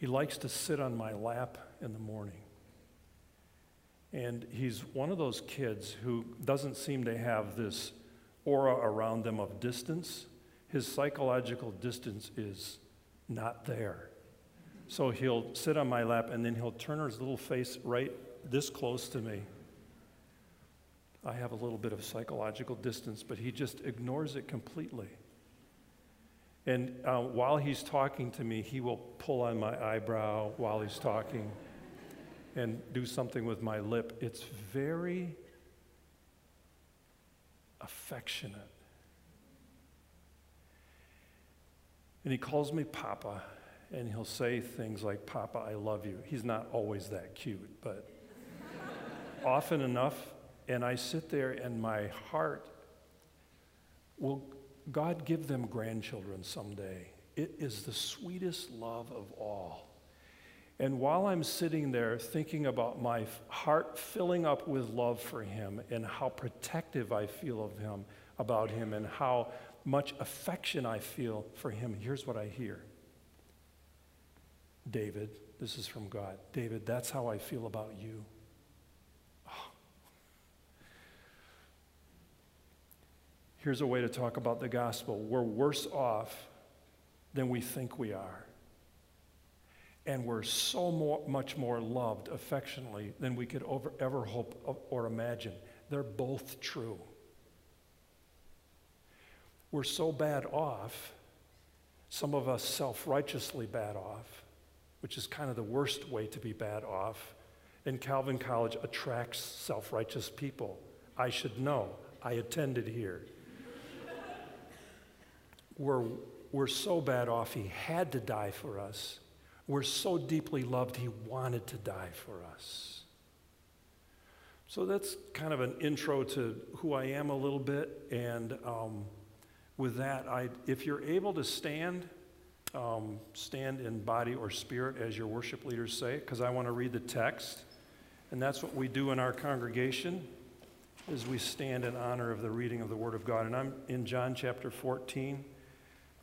He likes to sit on my lap in the morning. And he's one of those kids who doesn't seem to have this aura around them of distance. His psychological distance is not there. So he'll sit on my lap and then he'll turn his little face right this close to me. I have a little bit of psychological distance, but he just ignores it completely. And uh, while he's talking to me, he will pull on my eyebrow while he's talking and do something with my lip. It's very affectionate. And he calls me Papa, and he'll say things like, Papa, I love you. He's not always that cute, but often enough, and I sit there and my heart will God give them grandchildren someday. It is the sweetest love of all. And while I'm sitting there thinking about my heart filling up with love for him and how protective I feel of him, about him, and how much affection I feel for him, here's what I hear David, this is from God. David, that's how I feel about you. Here's a way to talk about the gospel we're worse off than we think we are. And we're so more, much more loved affectionately than we could over, ever hope or imagine. They're both true. We're so bad off, some of us self righteously bad off, which is kind of the worst way to be bad off. And Calvin College attracts self righteous people. I should know. I attended here we're, we're so bad off, he had to die for us. We're so deeply loved, he wanted to die for us. So that's kind of an intro to who I am a little bit. And um, with that, I, if you're able to stand, um, stand in body or spirit, as your worship leaders say, because I want to read the text. And that's what we do in our congregation as we stand in honor of the reading of the Word of God. And I'm in John chapter 14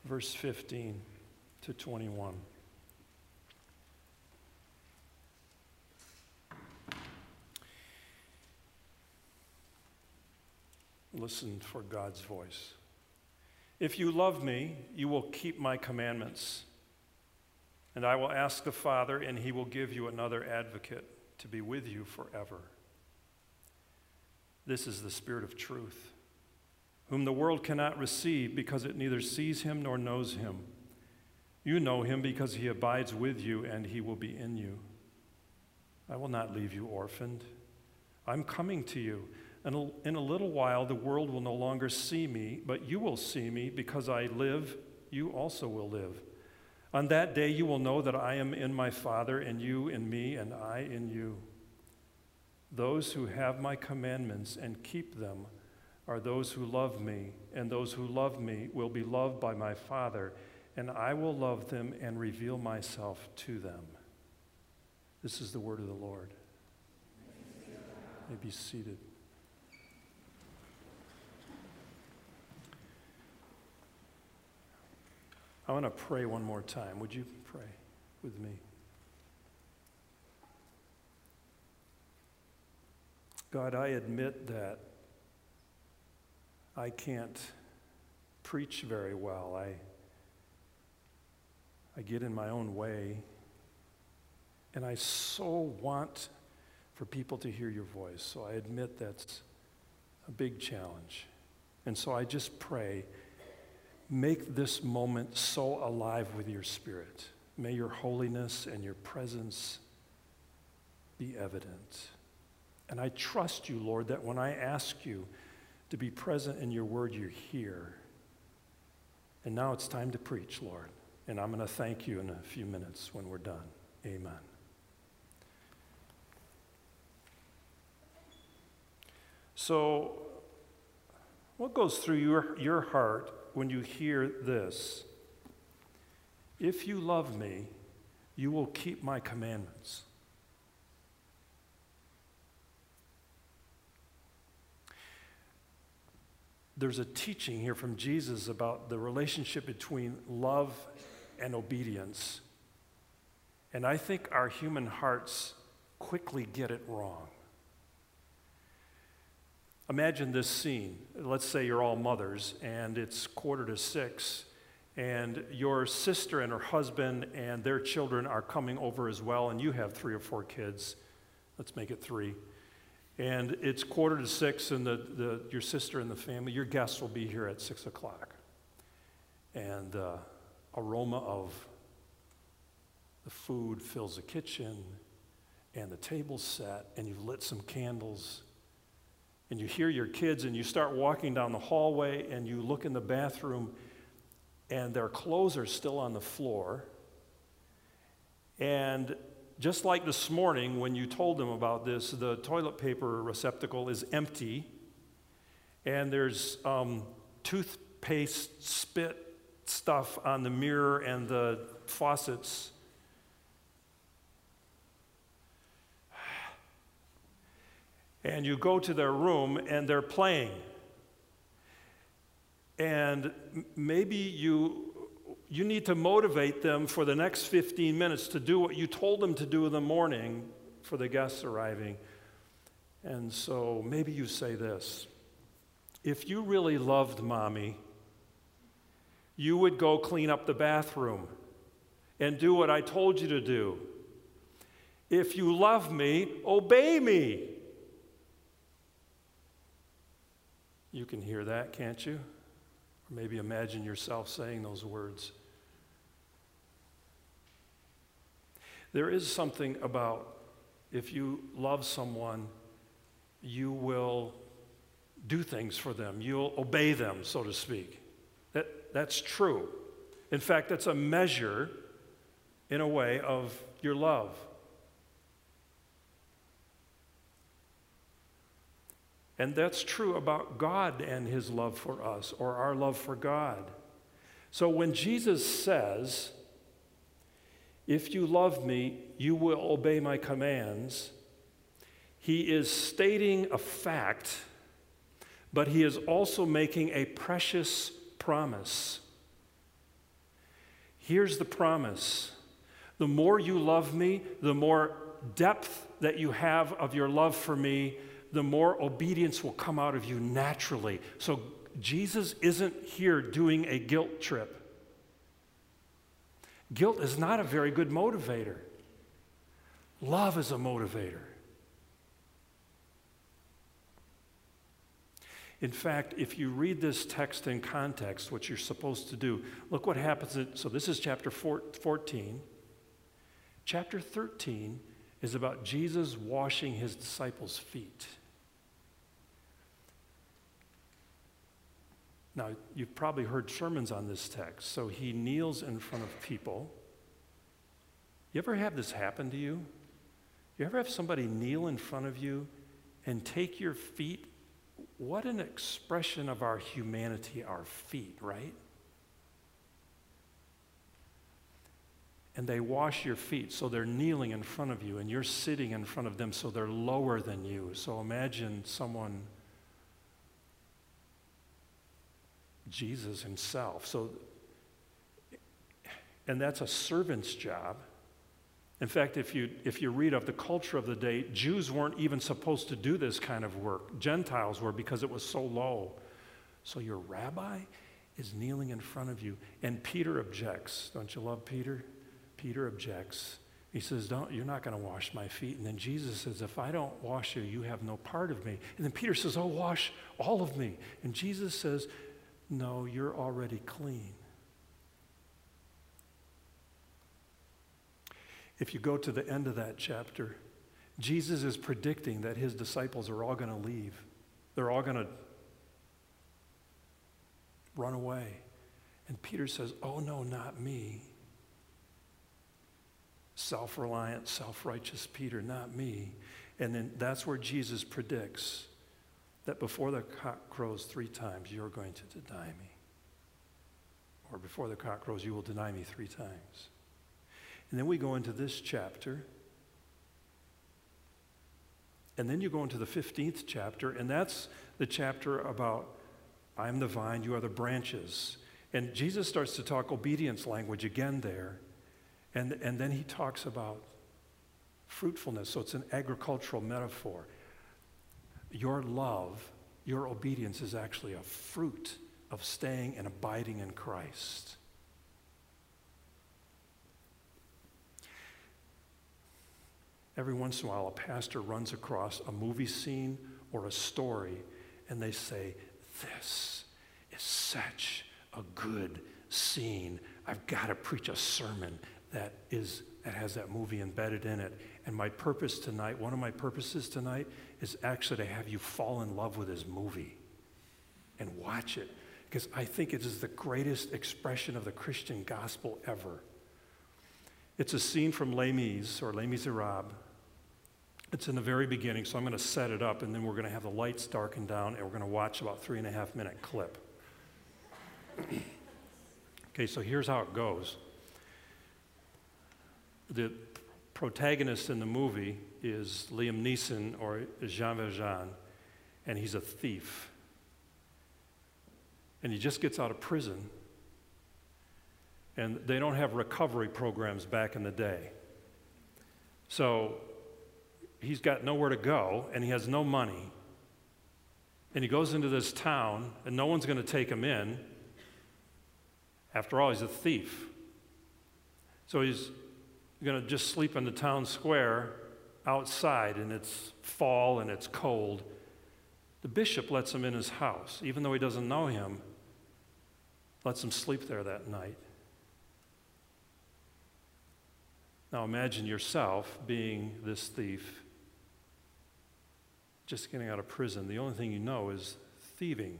verse 15 to 21. Listen for God's voice. If you love me, you will keep my commandments. And I will ask the Father, and he will give you another advocate to be with you forever. This is the Spirit of truth whom the world cannot receive because it neither sees him nor knows him. You know him because he abides with you and he will be in you. I will not leave you orphaned. I'm coming to you. And in a little while, the world will no longer see me, but you will see me because I live, you also will live. On that day, you will know that I am in my Father, and you in me, and I in you. Those who have my commandments and keep them, are those who love me, and those who love me will be loved by my Father, and I will love them and reveal myself to them. This is the word of the Lord. May be seated. I want to pray one more time. Would you pray with me? God, I admit that I can't preach very well. I, I get in my own way. And I so want for people to hear your voice. So I admit that's a big challenge. And so I just pray make this moment so alive with your spirit. May your holiness and your presence be evident. And I trust you, Lord, that when I ask you, to be present in your word, you're here. And now it's time to preach, Lord. And I'm going to thank you in a few minutes when we're done. Amen. So, what goes through your, your heart when you hear this? If you love me, you will keep my commandments. There's a teaching here from Jesus about the relationship between love and obedience. And I think our human hearts quickly get it wrong. Imagine this scene. Let's say you're all mothers and it's quarter to six, and your sister and her husband and their children are coming over as well, and you have three or four kids. Let's make it three. And it's quarter to six, and the, the, your sister and the family, your guests will be here at six o'clock. And uh, aroma of the food fills the kitchen, and the table's set, and you've lit some candles and you hear your kids and you start walking down the hallway and you look in the bathroom and their clothes are still on the floor. And just like this morning when you told them about this, the toilet paper receptacle is empty and there's um, toothpaste spit stuff on the mirror and the faucets and you go to their room and they're playing. And maybe you, you need to motivate them for the next 15 minutes to do what you told them to do in the morning for the guests arriving. And so maybe you say this If you really loved mommy, you would go clean up the bathroom and do what I told you to do. If you love me, obey me. You can hear that, can't you? Or maybe imagine yourself saying those words. There is something about if you love someone, you will do things for them, you'll obey them, so to speak. That, that's true. In fact, that's a measure, in a way, of your love. And that's true about God and his love for us or our love for God. So when Jesus says, If you love me, you will obey my commands, he is stating a fact, but he is also making a precious promise. Here's the promise the more you love me, the more depth that you have of your love for me, the more obedience will come out of you naturally. So Jesus isn't here doing a guilt trip. Guilt is not a very good motivator. Love is a motivator. In fact, if you read this text in context, what you're supposed to do, look what happens. So, this is chapter 14. Chapter 13 is about Jesus washing his disciples' feet. Now, you've probably heard sermons on this text. So he kneels in front of people. You ever have this happen to you? You ever have somebody kneel in front of you and take your feet? What an expression of our humanity, our feet, right? And they wash your feet, so they're kneeling in front of you, and you're sitting in front of them, so they're lower than you. So imagine someone Jesus himself. So, and that's a servant's job. In fact, if you, if you read of the culture of the day, Jews weren't even supposed to do this kind of work. Gentiles were because it was so low. So your rabbi is kneeling in front of you. And Peter objects. Don't you love Peter? Peter objects. He says, don't, You're not going to wash my feet. And then Jesus says, If I don't wash you, you have no part of me. And then Peter says, Oh, wash all of me. And Jesus says, no, you're already clean. If you go to the end of that chapter, Jesus is predicting that his disciples are all going to leave. They're all going to run away. And Peter says, Oh, no, not me. Self reliant, self righteous Peter, not me. And then that's where Jesus predicts that before the cock crows three times, you're going to deny me. Or before the cock crows, you will deny me three times. And then we go into this chapter. And then you go into the 15th chapter, and that's the chapter about I'm the vine, you are the branches. And Jesus starts to talk obedience language again there. And, and then he talks about fruitfulness. So it's an agricultural metaphor. Your love, your obedience is actually a fruit of staying and abiding in Christ. Every once in a while, a pastor runs across a movie scene or a story, and they say, This is such a good scene. I've got to preach a sermon that is that has that movie embedded in it. And my purpose tonight, one of my purposes tonight, is actually to have you fall in love with his movie and watch it. Because I think it is the greatest expression of the Christian gospel ever. It's a scene from Les or Les Miserables. It's in the very beginning, so I'm going to set it up, and then we're going to have the lights darkened down, and we're going to watch about three and a half minute clip. okay, so here's how it goes the protagonist in the movie is Liam Neeson or Jean Valjean, and he's a thief. And he just gets out of prison. And they don't have recovery programs back in the day. So he's got nowhere to go, and he has no money. And he goes into this town, and no one's going to take him in. After all, he's a thief. So he's going to just sleep in the town square outside, and it's fall and it's cold. The bishop lets him in his house, even though he doesn't know him, lets him sleep there that night. Now imagine yourself being this thief, just getting out of prison. The only thing you know is thieving.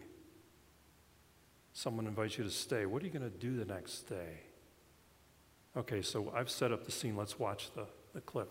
Someone invites you to stay. What are you going to do the next day? Okay, so I've set up the scene. Let's watch the, the clip.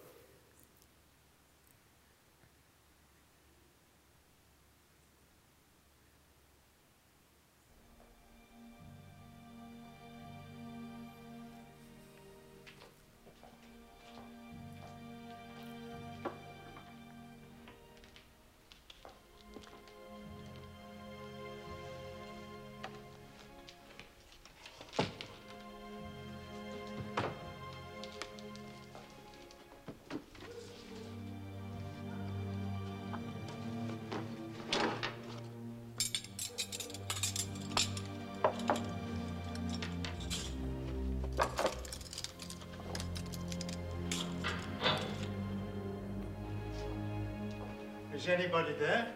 Anybody there?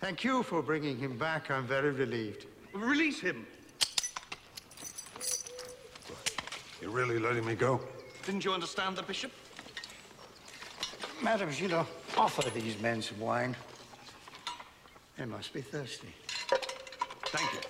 Thank you for bringing him back. I'm very relieved. Release him. You're really letting me go? Didn't you understand the bishop? Madame Gillot, offer these men some wine. They must be thirsty. Thank you.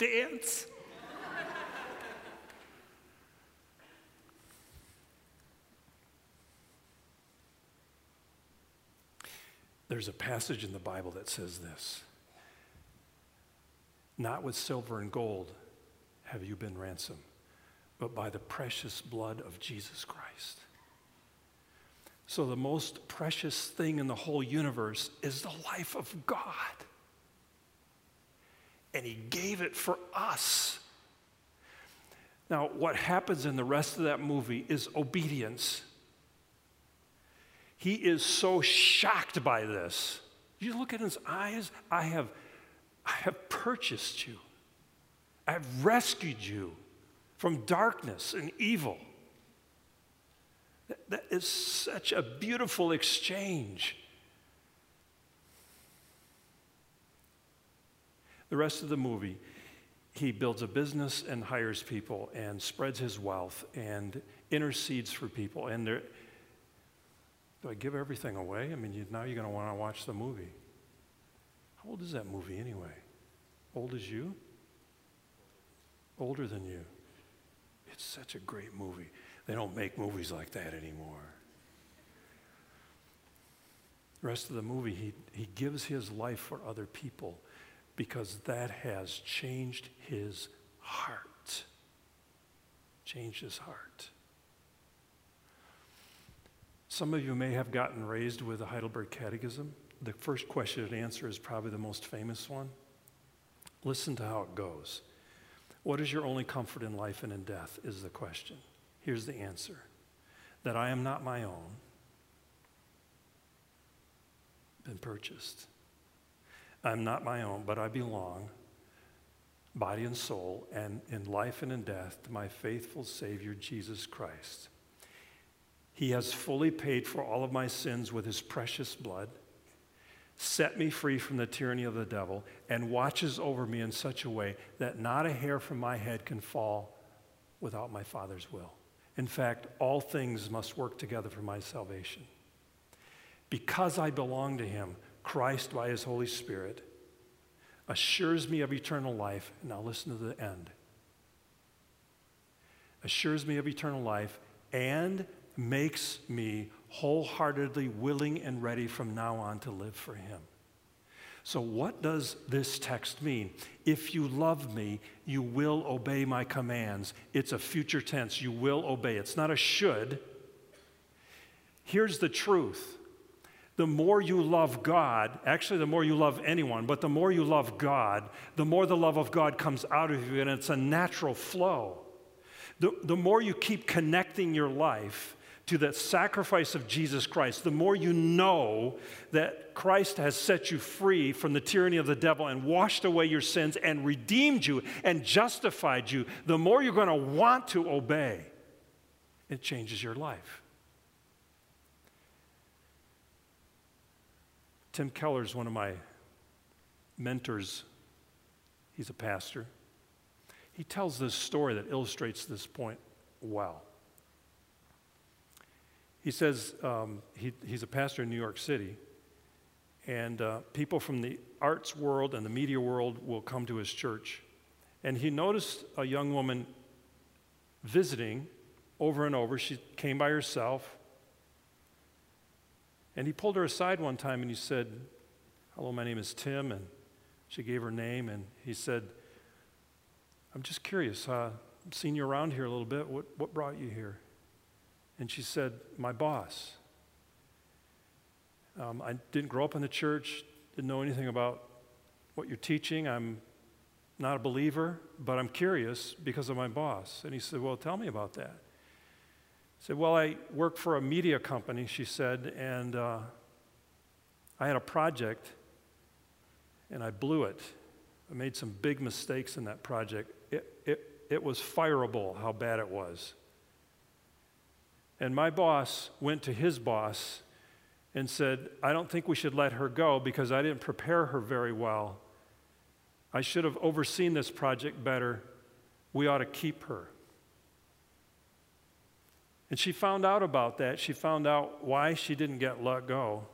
Dance. There's a passage in the Bible that says this Not with silver and gold have you been ransomed, but by the precious blood of Jesus Christ. So, the most precious thing in the whole universe is the life of God. And He gave it for us. Now, what happens in the rest of that movie is obedience. He is so shocked by this. You look at his eyes, I have, I have purchased you. I have rescued you from darkness and evil. That, that is such a beautiful exchange. The rest of the movie, he builds a business and hires people and spreads his wealth and intercedes for people. And there, do I give everything away? I mean, you, now you're going to want to watch the movie. How old is that movie anyway? Old as you? Older than you. It's such a great movie. They don't make movies like that anymore. The rest of the movie, he, he gives his life for other people because that has changed his heart. Changed his heart. Some of you may have gotten raised with the Heidelberg Catechism. The first question and answer is probably the most famous one. Listen to how it goes. What is your only comfort in life and in death? Is the question. Here's the answer that I am not my own, been purchased. I'm not my own, but I belong, body and soul, and in life and in death, to my faithful Savior, Jesus Christ. He has fully paid for all of my sins with his precious blood, set me free from the tyranny of the devil, and watches over me in such a way that not a hair from my head can fall without my Father's will. In fact, all things must work together for my salvation. Because I belong to him, Christ, by his Holy Spirit, assures me of eternal life. Now, listen to the end. Assures me of eternal life and makes me wholeheartedly willing and ready from now on to live for Him. So, what does this text mean? If you love me, you will obey my commands. It's a future tense. You will obey. It's not a should. Here's the truth the more you love God, actually, the more you love anyone, but the more you love God, the more the love of God comes out of you, and it's a natural flow. The, the more you keep connecting your life, to the sacrifice of Jesus Christ, the more you know that Christ has set you free from the tyranny of the devil and washed away your sins and redeemed you and justified you, the more you're going to want to obey. It changes your life. Tim Keller is one of my mentors. He's a pastor. He tells this story that illustrates this point well. He says um, he, he's a pastor in New York City, and uh, people from the arts world and the media world will come to his church. And he noticed a young woman visiting over and over. She came by herself. And he pulled her aside one time and he said, Hello, my name is Tim. And she gave her name. And he said, I'm just curious. Uh, I've seen you around here a little bit. What, what brought you here? And she said, My boss. Um, I didn't grow up in the church, didn't know anything about what you're teaching. I'm not a believer, but I'm curious because of my boss. And he said, Well, tell me about that. Said, Well, I work for a media company, she said, and uh, I had a project and I blew it. I made some big mistakes in that project. It, it, it was fireable how bad it was. And my boss went to his boss and said, I don't think we should let her go because I didn't prepare her very well. I should have overseen this project better. We ought to keep her. And she found out about that. She found out why she didn't get let go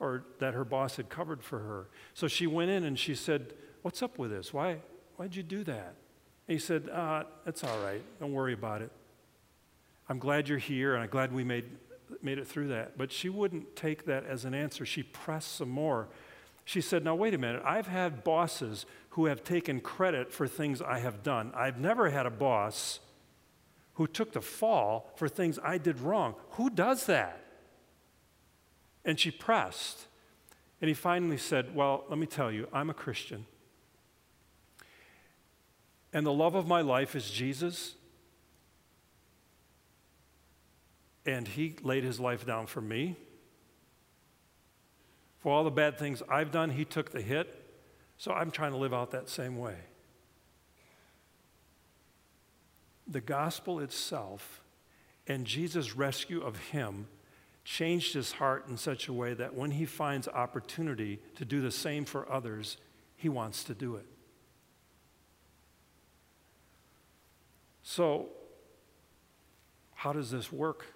or that her boss had covered for her. So she went in and she said, What's up with this? Why, why'd you do that? And he said, uh, It's all right. Don't worry about it. I'm glad you're here and I'm glad we made, made it through that. But she wouldn't take that as an answer. She pressed some more. She said, Now, wait a minute. I've had bosses who have taken credit for things I have done. I've never had a boss who took the fall for things I did wrong. Who does that? And she pressed. And he finally said, Well, let me tell you, I'm a Christian. And the love of my life is Jesus. And he laid his life down for me. For all the bad things I've done, he took the hit. So I'm trying to live out that same way. The gospel itself and Jesus' rescue of him changed his heart in such a way that when he finds opportunity to do the same for others, he wants to do it. So, how does this work?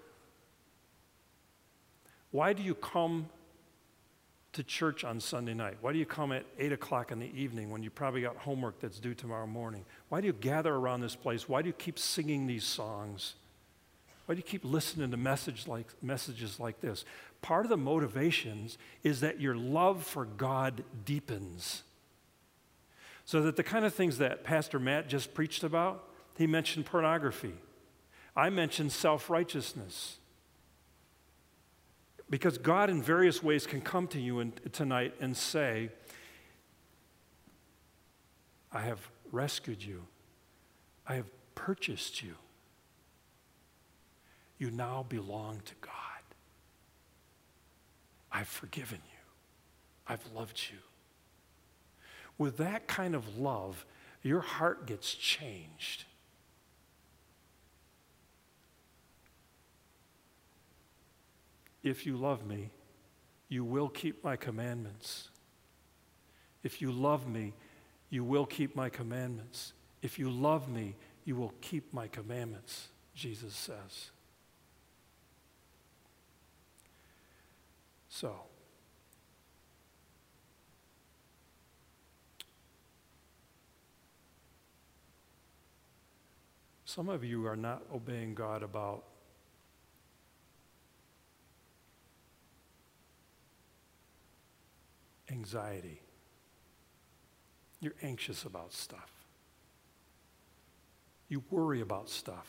Why do you come to church on Sunday night? Why do you come at 8 o'clock in the evening when you probably got homework that's due tomorrow morning? Why do you gather around this place? Why do you keep singing these songs? Why do you keep listening to message like, messages like this? Part of the motivations is that your love for God deepens. So that the kind of things that Pastor Matt just preached about, he mentioned pornography. I mentioned self righteousness. Because God, in various ways, can come to you in, tonight and say, I have rescued you, I have purchased you. You now belong to God. I've forgiven you. I've loved you. With that kind of love, your heart gets changed. If you love me, you will keep my commandments. If you love me, you will keep my commandments. If you love me, you will keep my commandments, Jesus says. So, some of you are not obeying God about anxiety. You're anxious about stuff. You worry about stuff.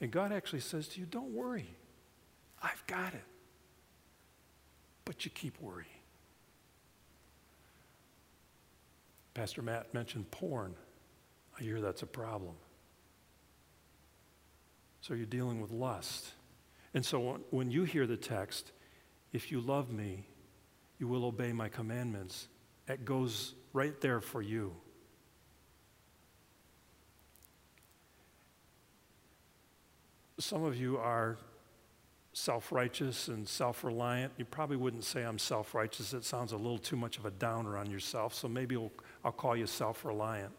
And God actually says to you, Don't worry. I've got it but you keep worrying. Pastor Matt mentioned porn. I hear that's a problem. So you're dealing with lust. And so when you hear the text, if you love me, you will obey my commandments, it goes right there for you. Some of you are self righteous and self reliant. You probably wouldn't say I'm self righteous. It sounds a little too much of a downer on yourself, so maybe I'll, I'll call you self reliant.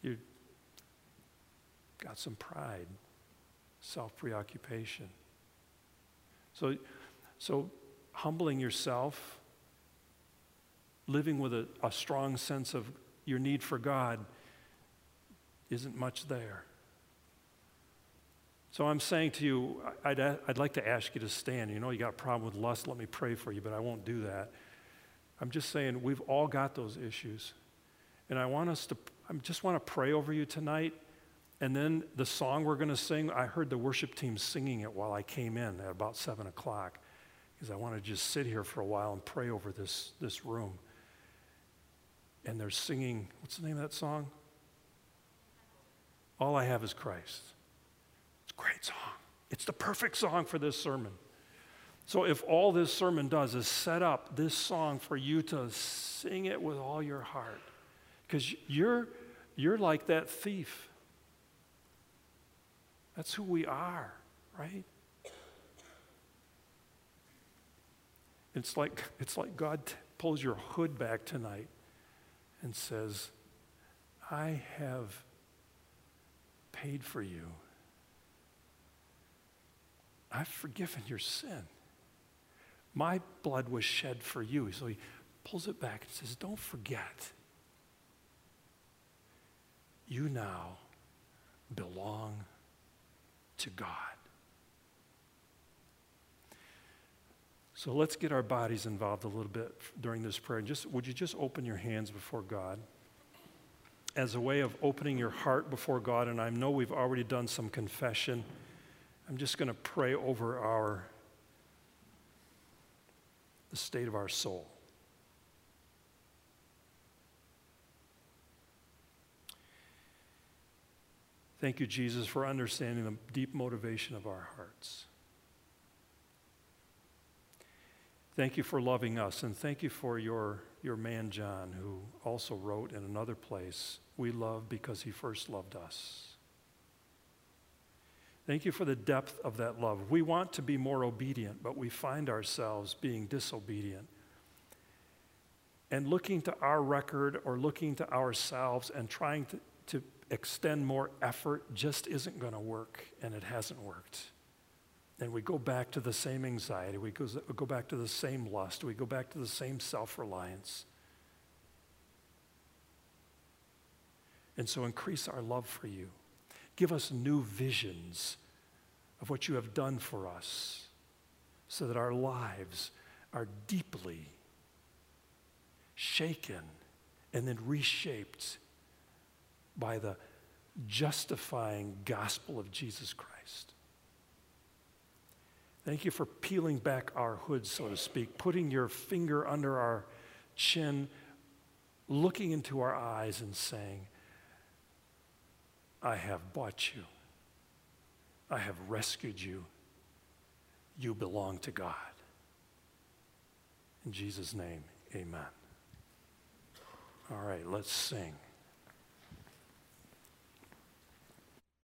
You got some pride, self preoccupation. So, so, humbling yourself, living with a, a strong sense of your need for God, isn't much there. So I'm saying to you, I'd, I'd like to ask you to stand. You know, you got a problem with lust, let me pray for you, but I won't do that. I'm just saying, we've all got those issues. And I want us to, I just want to pray over you tonight. And then the song we're going to sing, I heard the worship team singing it while I came in at about 7 o'clock. Because I want to just sit here for a while and pray over this, this room. And they're singing, what's the name of that song? All I Have is Christ. It's a great song. It's the perfect song for this sermon. So, if all this sermon does is set up this song for you to sing it with all your heart, because you're, you're like that thief. That's who we are, right? It's like, it's like God t- pulls your hood back tonight and says, I have paid for you. I've forgiven your sin. My blood was shed for you. So he pulls it back and says, Don't forget. You now belong to God. So let's get our bodies involved a little bit during this prayer. Just would you just open your hands before God? As a way of opening your heart before God, and I know we've already done some confession. I'm just going to pray over our the state of our soul. Thank you, Jesus, for understanding the deep motivation of our hearts. Thank you for loving us, and thank you for your, your man, John, who also wrote in another place, We love because he first loved us. Thank you for the depth of that love. We want to be more obedient, but we find ourselves being disobedient. And looking to our record or looking to ourselves and trying to, to extend more effort just isn't going to work, and it hasn't worked. And we go back to the same anxiety, we go, go back to the same lust, we go back to the same self reliance. And so increase our love for you. Give us new visions of what you have done for us so that our lives are deeply shaken and then reshaped by the justifying gospel of Jesus Christ. Thank you for peeling back our hood, so to speak, putting your finger under our chin, looking into our eyes and saying, I have bought you. I have rescued you. You belong to God. In Jesus' name, amen. All right, let's sing.